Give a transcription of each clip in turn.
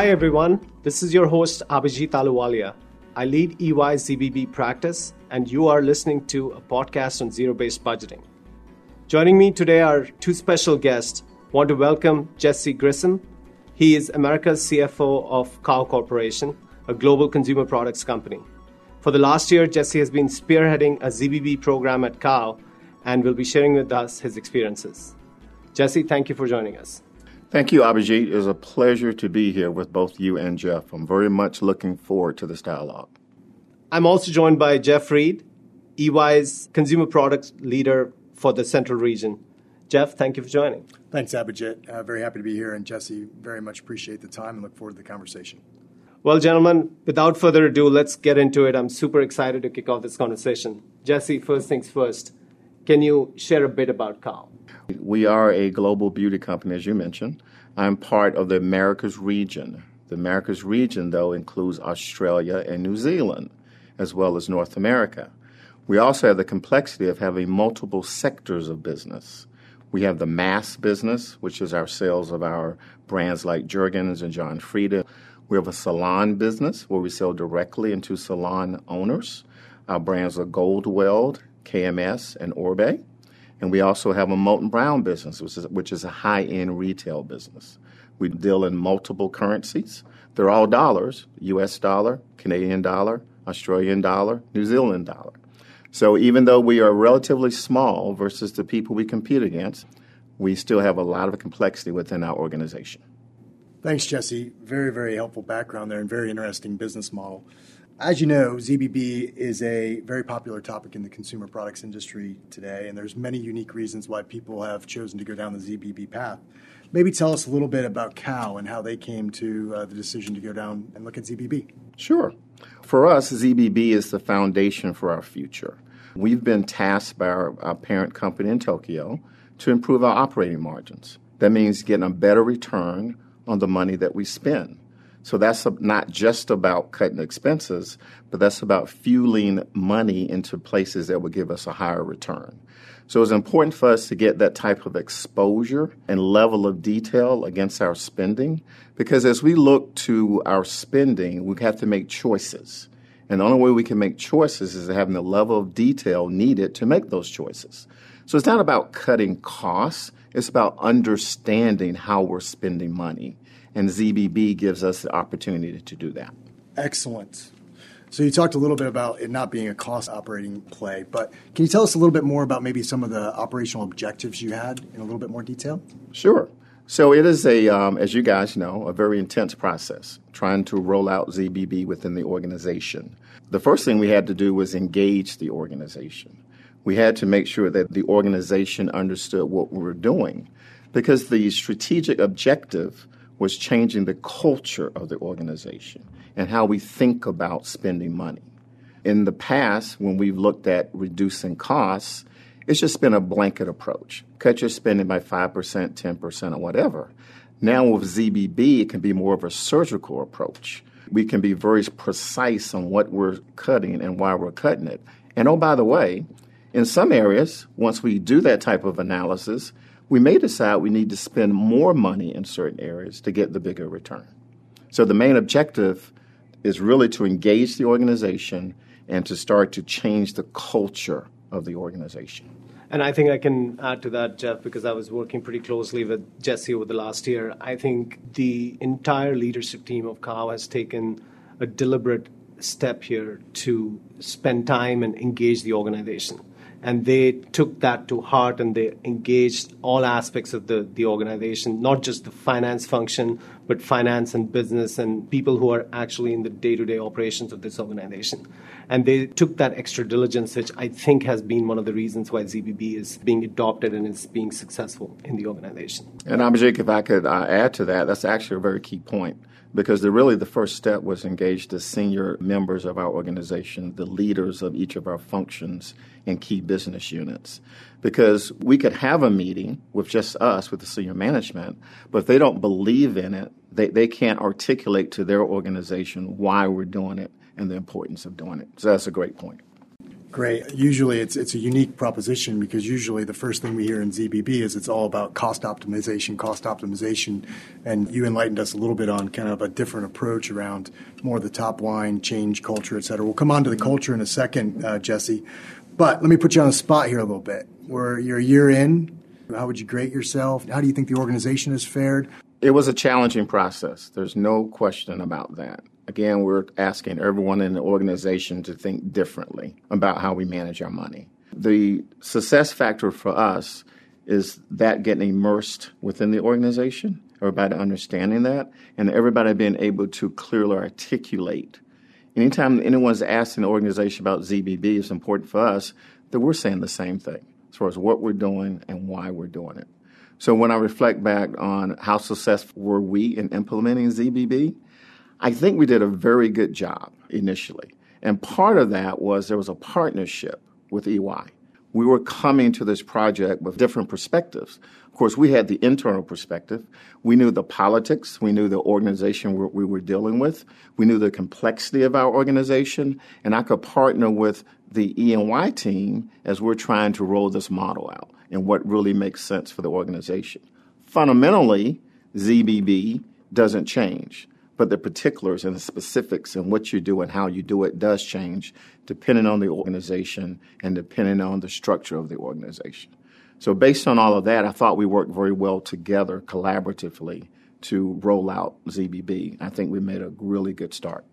Hi, everyone. This is your host, Abhijit Ahluwalia. I lead EY's ZBB practice, and you are listening to a podcast on zero based budgeting. Joining me today are two special guests. I want to welcome Jesse Grissom. He is America's CFO of Kao Corporation, a global consumer products company. For the last year, Jesse has been spearheading a ZBB program at Kao and will be sharing with us his experiences. Jesse, thank you for joining us. Thank you, Abhijit. It is a pleasure to be here with both you and Jeff. I'm very much looking forward to this dialogue. I'm also joined by Jeff Reed, EY's consumer products leader for the central region. Jeff, thank you for joining. Thanks, Abhijit. Uh, very happy to be here. And Jesse, very much appreciate the time and look forward to the conversation. Well, gentlemen, without further ado, let's get into it. I'm super excited to kick off this conversation. Jesse, first things first, can you share a bit about Kao? We are a global beauty company, as you mentioned. I'm part of the Americas region. The Americas region, though, includes Australia and New Zealand, as well as North America. We also have the complexity of having multiple sectors of business. We have the mass business, which is our sales of our brands like Jergens and John Frieda. We have a salon business where we sell directly into salon owners. Our brands are Goldwell, KMS, and Oribe. And we also have a Molton Brown business, which is, which is a high end retail business. We deal in multiple currencies. They're all dollars US dollar, Canadian dollar, Australian dollar, New Zealand dollar. So even though we are relatively small versus the people we compete against, we still have a lot of complexity within our organization. Thanks, Jesse. Very, very helpful background there and very interesting business model. As you know, ZBB is a very popular topic in the consumer products industry today, and there's many unique reasons why people have chosen to go down the ZBB path. Maybe tell us a little bit about Kao and how they came to uh, the decision to go down and look at ZBB. Sure. For us, ZBB is the foundation for our future. We've been tasked by our, our parent company in Tokyo to improve our operating margins. That means getting a better return on the money that we spend. So that's not just about cutting expenses, but that's about fueling money into places that will give us a higher return. So it's important for us to get that type of exposure and level of detail against our spending because as we look to our spending, we have to make choices. And the only way we can make choices is having the level of detail needed to make those choices. So it's not about cutting costs, it's about understanding how we're spending money and ZBB gives us the opportunity to do that. Excellent. So you talked a little bit about it not being a cost operating play, but can you tell us a little bit more about maybe some of the operational objectives you had in a little bit more detail? Sure. So it is a, um, as you guys know, a very intense process trying to roll out ZBB within the organization. The first thing we had to do was engage the organization. We had to make sure that the organization understood what we were doing because the strategic objective was changing the culture of the organization and how we think about spending money. In the past, when we've looked at reducing costs, it's just been a blanket approach. Cut your spending by 5%, 10%, or whatever. Now with ZBB, it can be more of a surgical approach. We can be very precise on what we're cutting and why we're cutting it. And oh, by the way, in some areas, once we do that type of analysis, we may decide we need to spend more money in certain areas to get the bigger return. So the main objective is really to engage the organization and to start to change the culture of the organization. And I think I can add to that, Jeff, because I was working pretty closely with Jesse over the last year. I think the entire leadership team of Kao has taken a deliberate step here to spend time and engage the organization and they took that to heart and they engaged all aspects of the, the organization, not just the finance function, but finance and business and people who are actually in the day to day operations of this organization. And they took that extra diligence, which I think has been one of the reasons why ZBB is being adopted and is being successful in the organization. And Abhijit, if I could uh, add to that, that's actually a very key point because the, really the first step was engage the senior members of our organization, the leaders of each of our functions and key business units. Because we could have a meeting with just us, with the senior management, but if they don't believe in it, they, they can't articulate to their organization why we're doing it and the importance of doing it. So that's a great point. Great. Usually it's it's a unique proposition because usually the first thing we hear in ZBB is it's all about cost optimization, cost optimization, and you enlightened us a little bit on kind of a different approach around more of the top line, change culture, et cetera. We'll come on to the culture in a second, uh, Jesse, but let me put you on the spot here a little bit. Where you're a year in, how would you grade yourself? How do you think the organization has fared? It was a challenging process. There's no question about that. Again, we're asking everyone in the organization to think differently about how we manage our money. The success factor for us is that getting immersed within the organization, everybody understanding that, and everybody being able to clearly articulate. Anytime anyone's asking the organization about ZBB, it's important for us that we're saying the same thing as far as what we're doing and why we're doing it. So when I reflect back on how successful were we in implementing ZBB, I think we did a very good job initially. And part of that was there was a partnership with EY. We were coming to this project with different perspectives. Of course, we had the internal perspective. We knew the politics. We knew the organization we were dealing with. We knew the complexity of our organization. And I could partner with the E&Y team as we're trying to roll this model out and what really makes sense for the organization. Fundamentally, ZBB doesn't change but the particulars and the specifics and what you do and how you do it does change depending on the organization and depending on the structure of the organization. So, based on all of that, I thought we worked very well together collaboratively to roll out ZBB. I think we made a really good start.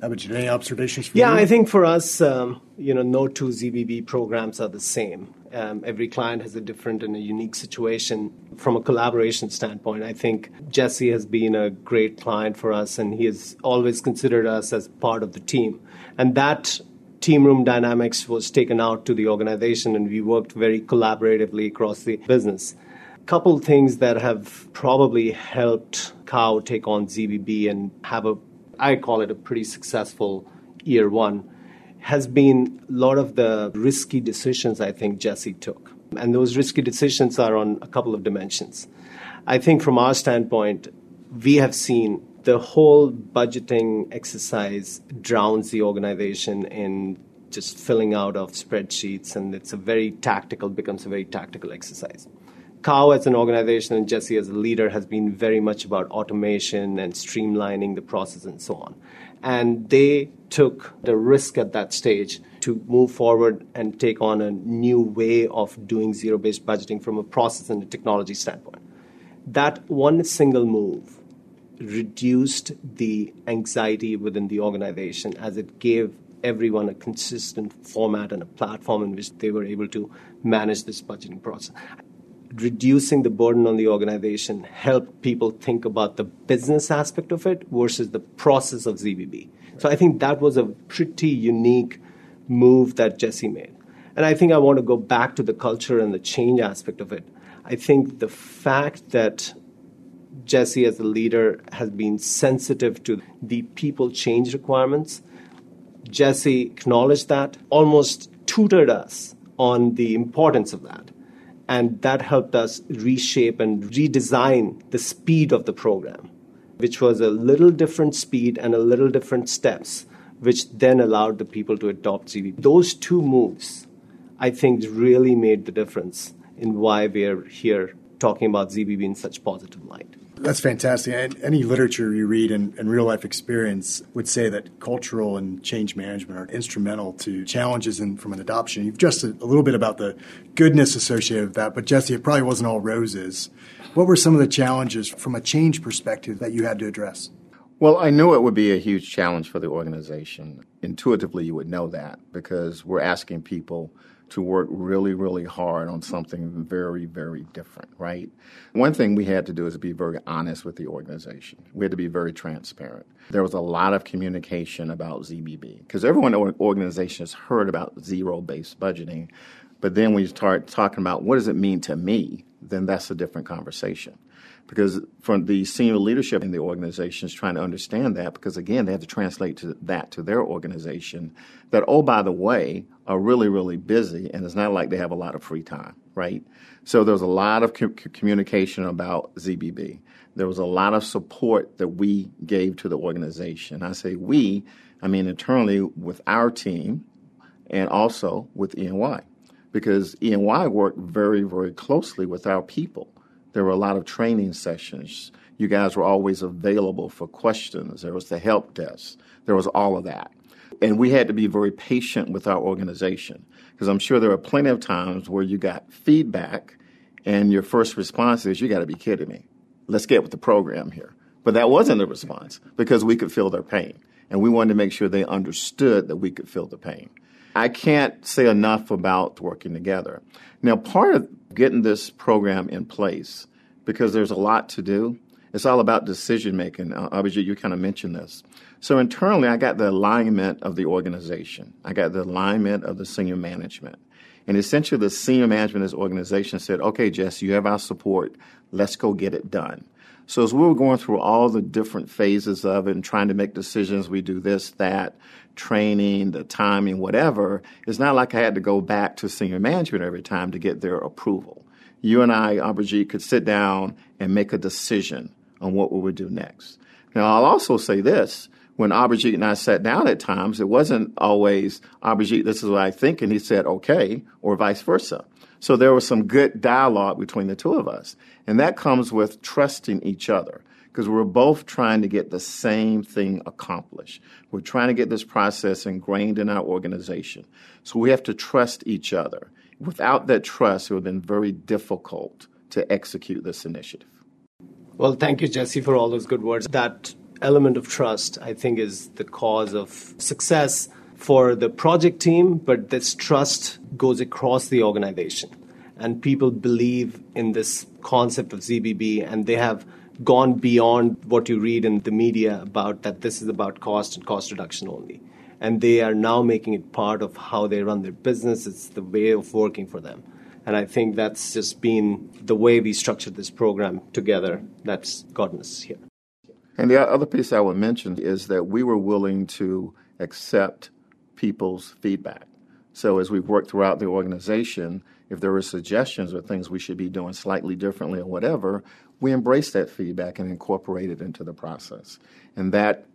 You? Any observations? yeah, you? I think for us, um, you know, no two ZBB programs are the same. Um, every client has a different and a unique situation. From a collaboration standpoint, I think Jesse has been a great client for us, and he has always considered us as part of the team. And that team room dynamics was taken out to the organization, and we worked very collaboratively across the business. Couple things that have probably helped Kao take on ZBB and have a, I call it a pretty successful year one has been a lot of the risky decisions I think Jesse took. And those risky decisions are on a couple of dimensions. I think from our standpoint, we have seen the whole budgeting exercise drowns the organization in just filling out of spreadsheets, and it's a very tactical, becomes a very tactical exercise. Kao as an organization and Jesse as a leader has been very much about automation and streamlining the process and so on. And they took the risk at that stage to move forward and take on a new way of doing zero based budgeting from a process and a technology standpoint. That one single move reduced the anxiety within the organization as it gave everyone a consistent format and a platform in which they were able to manage this budgeting process. Reducing the burden on the organization helped people think about the business aspect of it versus the process of ZBB. So I think that was a pretty unique move that Jesse made. And I think I want to go back to the culture and the change aspect of it. I think the fact that Jesse, as a leader, has been sensitive to the people change requirements. Jesse acknowledged that, almost tutored us on the importance of that. And that helped us reshape and redesign the speed of the program which was a little different speed and a little different steps, which then allowed the people to adopt ZBB. Those two moves, I think, really made the difference in why we're here talking about ZBB in such positive light. That's fantastic. And any literature you read and, and, real life experience would say that cultural and change management are instrumental to challenges and from an adoption. You've just a, a little bit about the goodness associated with that, but Jesse, it probably wasn't all roses. What were some of the challenges from a change perspective that you had to address? Well, I knew it would be a huge challenge for the organization. Intuitively, you would know that because we're asking people to work really, really hard on something very, very different, right? One thing we had to do is be very honest with the organization. We had to be very transparent. There was a lot of communication about ZBB because everyone in the organization has heard about zero based budgeting. But then when you start talking about what does it mean to me then that's a different conversation. Because from the senior leadership in the organization is trying to understand that, because again, they have to translate to that to their organization. That oh, by the way, are really really busy, and it's not like they have a lot of free time, right? So there was a lot of co- communication about ZBB. There was a lot of support that we gave to the organization. I say we, I mean internally with our team, and also with E&Y because E&Y worked very, very closely with our people. There were a lot of training sessions. You guys were always available for questions. There was the help desk. There was all of that. And we had to be very patient with our organization because I'm sure there are plenty of times where you got feedback and your first response is, You got to be kidding me. Let's get with the program here. But that wasn't the response because we could feel their pain. And we wanted to make sure they understood that we could feel the pain. I can't say enough about working together. Now, part of getting this program in place, because there's a lot to do, it's all about decision making. Uh, Abhijit, you kind of mentioned this. So internally, I got the alignment of the organization. I got the alignment of the senior management. And essentially, the senior management of this organization said, okay, Jess, you have our support. Let's go get it done. So as we were going through all the different phases of it and trying to make decisions, we do this, that, training, the timing, whatever, it's not like I had to go back to senior management every time to get their approval. You and I, Abhijit, could sit down and make a decision on what we would do next. Now, I'll also say this. When Abhijit and I sat down at times, it wasn't always, Abhijit, this is what I think, and he said, okay, or vice versa. So there was some good dialogue between the two of us. And that comes with trusting each other because we're both trying to get the same thing accomplished. We're trying to get this process ingrained in our organization. So we have to trust each other. Without that trust, it would have been very difficult to execute this initiative. Well, thank you, Jesse, for all those good words. That element of trust, I think, is the cause of success for the project team, but this trust goes across the organization. And people believe in this concept of ZBB, and they have gone beyond what you read in the media about that this is about cost and cost reduction only. And they are now making it part of how they run their business. It's the way of working for them. And I think that's just been the way we structured this program together that's gotten us here. And the other piece I would mention is that we were willing to accept people's feedback. So as we've worked throughout the organization, if there were suggestions or things we should be doing slightly differently or whatever, we embraced that feedback and incorporated it into the process. And that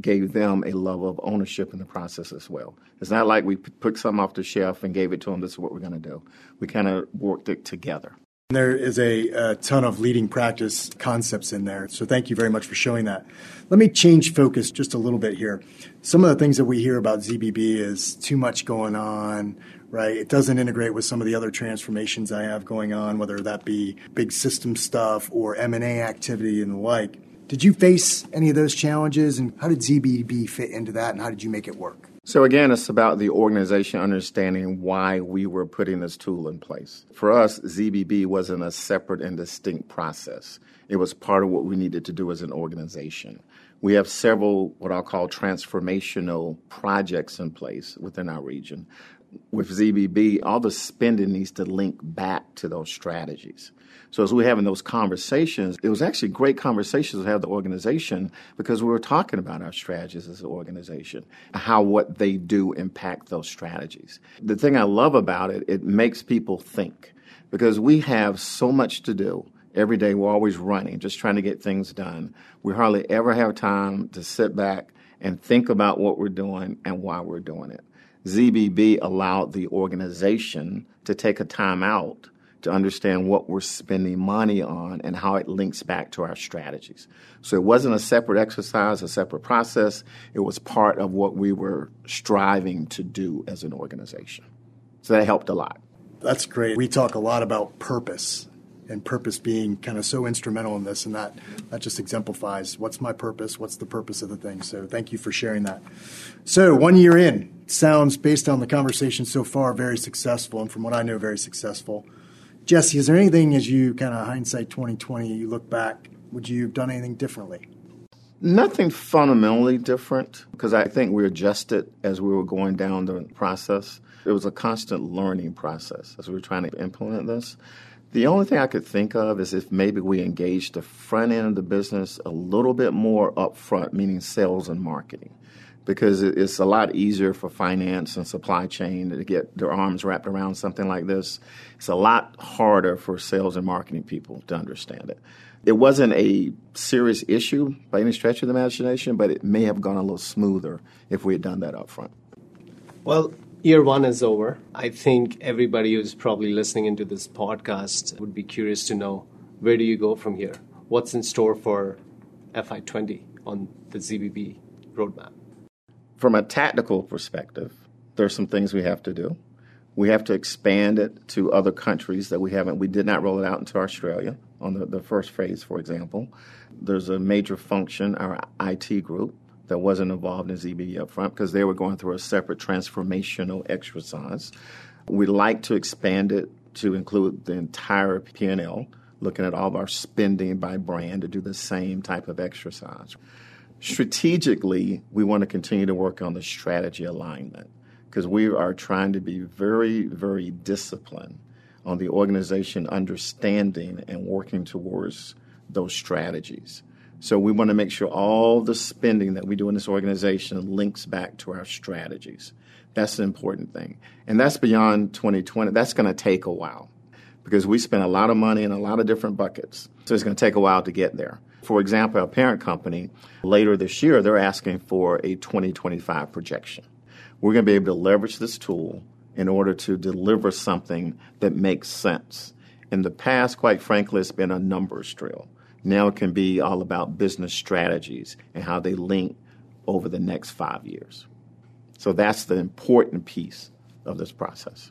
gave them a level of ownership in the process as well. It's not like we put something off the shelf and gave it to them, this is what we're going to do. We kind of worked it together. There is a, a, ton of leading practice concepts in there. So thank you very much for showing that. Let me change focus just a little bit here. Some of the things that we hear about ZBB is too much going on, right? It doesn't integrate with some of the other transformations I have going on, whether that be big system stuff or M&A activity and the like. Did you face any of those challenges and how did ZBB fit into that and how did you make it work? So, again, it's about the organization understanding why we were putting this tool in place. For us, ZBB wasn't a separate and distinct process, it was part of what we needed to do as an organization. We have several, what I'll call transformational projects in place within our region. With ZBB, all the spending needs to link back to those strategies. So as we're having those conversations, it was actually great conversations to have the organization because we were talking about our strategies as an organization, how what they do impact those strategies. The thing I love about it, it makes people think because we have so much to do. Every day we're always running, just trying to get things done. We hardly ever have time to sit back and think about what we're doing and why we're doing it. ZBB allowed the organization to take a time out to understand what we're spending money on and how it links back to our strategies. So it wasn't a separate exercise, a separate process. It was part of what we were striving to do as an organization. So that helped a lot. That's great. We talk a lot about purpose and purpose being kind of so instrumental in this and that that just exemplifies what's my purpose what's the purpose of the thing so thank you for sharing that so one year in sounds based on the conversation so far very successful and from what i know very successful Jesse, is there anything as you kind of hindsight 2020, you look back, would you have done anything differently? Nothing fundamentally different because I think we adjusted as we were going down the process. It was a constant learning process as we were trying to implement this. The only thing I could think of is if maybe we engaged the front end of the business a little bit more upfront, meaning sales and marketing because it's a lot easier for finance and supply chain to get their arms wrapped around something like this. It's a lot harder for sales and marketing people to understand it. It wasn't a serious issue by any stretch of the imagination, but it may have gone a little smoother if we had done that up front. Well, year one is over. I think everybody who's probably listening into this podcast would be curious to know where do you go from here? What's in store for FY20 on the ZBB roadmap? From a tactical perspective, there are some things we have to do. We have to expand it to other countries that we haven't. We did not roll it out into Australia on the, the first phase, for example. There's a major function, our IT group, that wasn't involved in ZBB up front because they were going through a separate transformational exercise. We'd like to expand it to include the entire P&L, looking at all of our spending by brand to do the same type of exercise. Strategically, we want to continue to work on the strategy alignment because we are trying to be very, very disciplined on the organization understanding and working towards those strategies. So we want to make sure all the spending that we do in this organization links back to our strategies. That's an important thing. And that's beyond 2020. That's going to take a while because we spend a lot of money in a lot of different buckets. So it's going to take a while to get there. For example, our parent company, later this year, they're asking for a 2025 projection. We're going to be able to leverage this tool in order to deliver something that makes sense. In the past, quite frankly, it's been a numbers drill. Now it can be all about business strategies and how they link over the next five years. So that's the important piece of this process.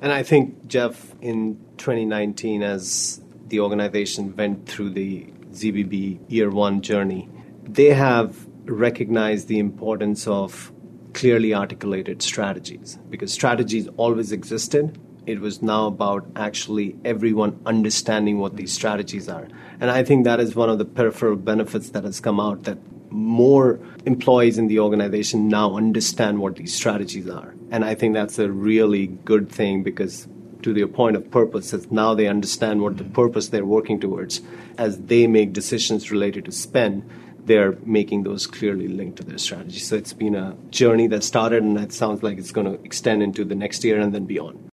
And I think, Jeff, in 2019, as the organization went through the ZBB year one journey, they have recognized the importance of clearly articulated strategies because strategies always existed. It was now about actually everyone understanding what these strategies are. And I think that is one of the peripheral benefits that has come out that more employees in the organization now understand what these strategies are. And I think that's a really good thing because to the point of purpose is now they understand what the purpose they're working towards as they make decisions related to spend they're making those clearly linked to their strategy so it's been a journey that started and it sounds like it's going to extend into the next year and then beyond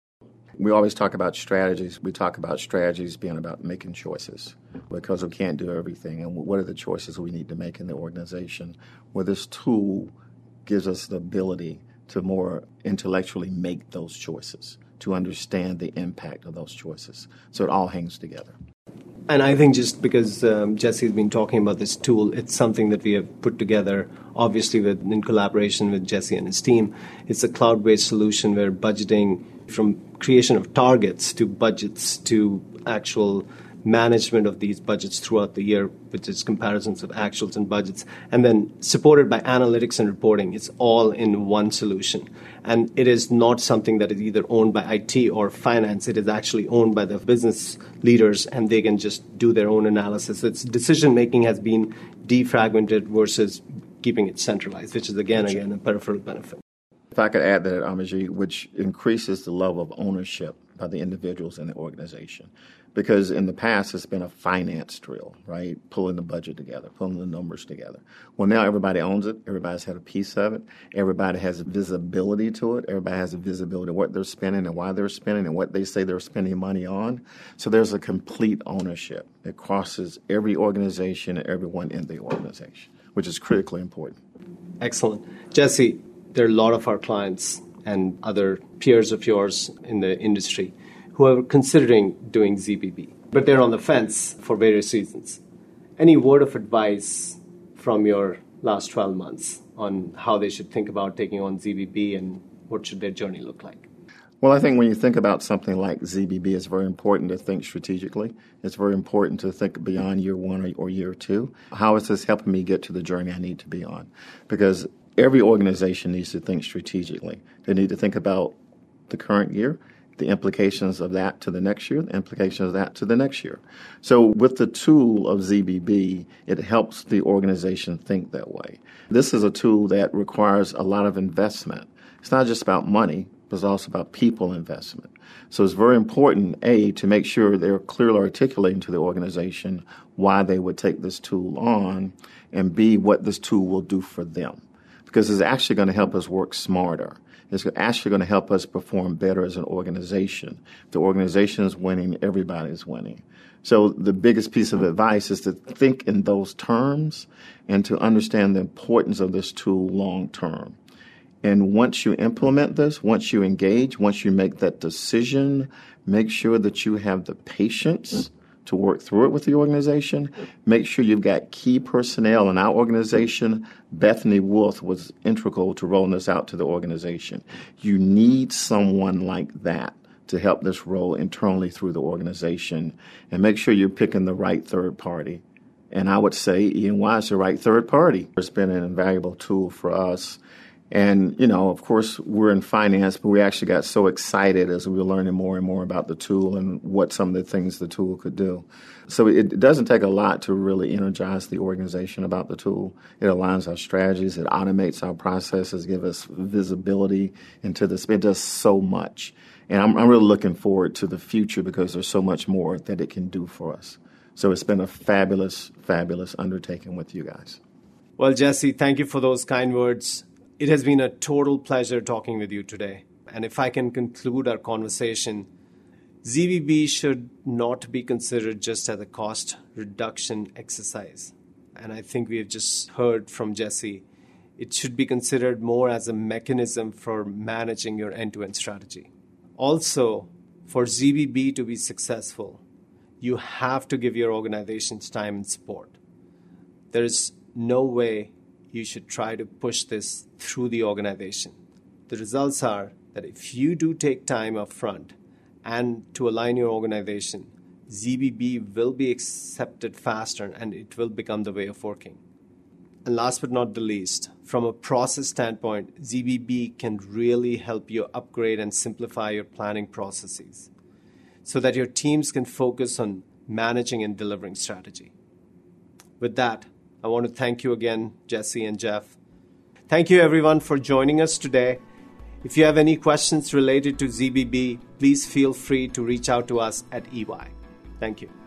we always talk about strategies. We talk about strategies being about making choices because we can't do everything. And what are the choices we need to make in the organization? Where this tool gives us the ability to more intellectually make those choices, to understand the impact of those choices. So it all hangs together. And I think just because um, Jesse's been talking about this tool, it's something that we have put together, obviously, with, in collaboration with Jesse and his team. It's a cloud based solution where budgeting from creation of targets to budgets to actual management of these budgets throughout the year, which is comparisons of actuals and budgets, and then supported by analytics and reporting. It's all in one solution. And it is not something that is either owned by IT or finance. It is actually owned by the business leaders, and they can just do their own analysis. Its decision making has been defragmented versus keeping it centralized, which is again, again, a peripheral benefit. If I could add that, Abhijit, which increases the level of ownership by the individuals in the organization. Because in the past, it's been a finance drill, right? Pulling the budget together, pulling the numbers together. Well, now everybody owns it. Everybody's had a piece of it. Everybody has visibility to it. Everybody has a visibility of what they're spending and why they're spending and what they say they're spending money on. So there's a complete ownership It crosses every organization and everyone in the organization, which is critically important. Excellent. Jesse, there are a lot of our clients and other peers of yours in the industry who are considering doing ZBB, but they're on the fence for various reasons. Any word of advice from your last 12 months on how they should think about taking on ZBB and what should their journey look like? Well, I think when you think about something like ZBB, it's very important to think strategically. It's very important to think beyond year one or, or year two. How is this helping me get to the journey I need to be on? Because every organization needs to think strategically. They need to think about the current year, the implications of that to the next year, the implications of that to the next year. So, with the tool of ZBB, it helps the organization think that way. This is a tool that requires a lot of investment. It's not just about money, but it's also about people investment. So, it's very important, A, to make sure they're clearly articulating to the organization why they would take this tool on, and B, what this tool will do for them because it's actually going to help us work smarter. It's actually going to help us perform better as an organization. If the organization is winning, everybody is winning. So the biggest piece of advice is to think in those terms and to understand the importance of this tool long term. And once you implement this, once you engage, once you make that decision, make sure that you have the patience to work through it with the organization. Make sure you've got key personnel in our organization. Bethany Wolf was integral to rolling this out to the organization. You need someone like that to help this roll internally through the organization and make sure you're picking the right third party. And I would say E&Y is the right third party. It's been an invaluable tool for us and, you know, of course, we're in finance, but we actually got so excited as we were learning more and more about the tool and what some of the things the tool could do. So it doesn't take a lot to really energize the organization about the tool. It aligns our strategies, it automates our processes, gives us visibility into this. It does so much. And I'm, I'm really looking forward to the future because there's so much more that it can do for us. So it's been a fabulous, fabulous undertaking with you guys. Well, Jesse, thank you for those kind words. It has been a total pleasure talking with you today. And if I can conclude our conversation, ZBB should not be considered just as a cost reduction exercise. And I think we have just heard from Jesse, it should be considered more as a mechanism for managing your end to end strategy. Also, for ZBB to be successful, you have to give your organizations time and support. There's no way you should try to push this through the organization. The results are that if you do take time up front and to align your organization, ZBB will be accepted faster and it will become the way of working. And last but not the least, from a process standpoint, ZBB can really help you upgrade and simplify your planning processes so that your teams can focus on managing and delivering strategy. With that, I want to thank you again, Jesse and Jeff. Thank you, everyone, for joining us today. If you have any questions related to ZBB, please feel free to reach out to us at EY. Thank you.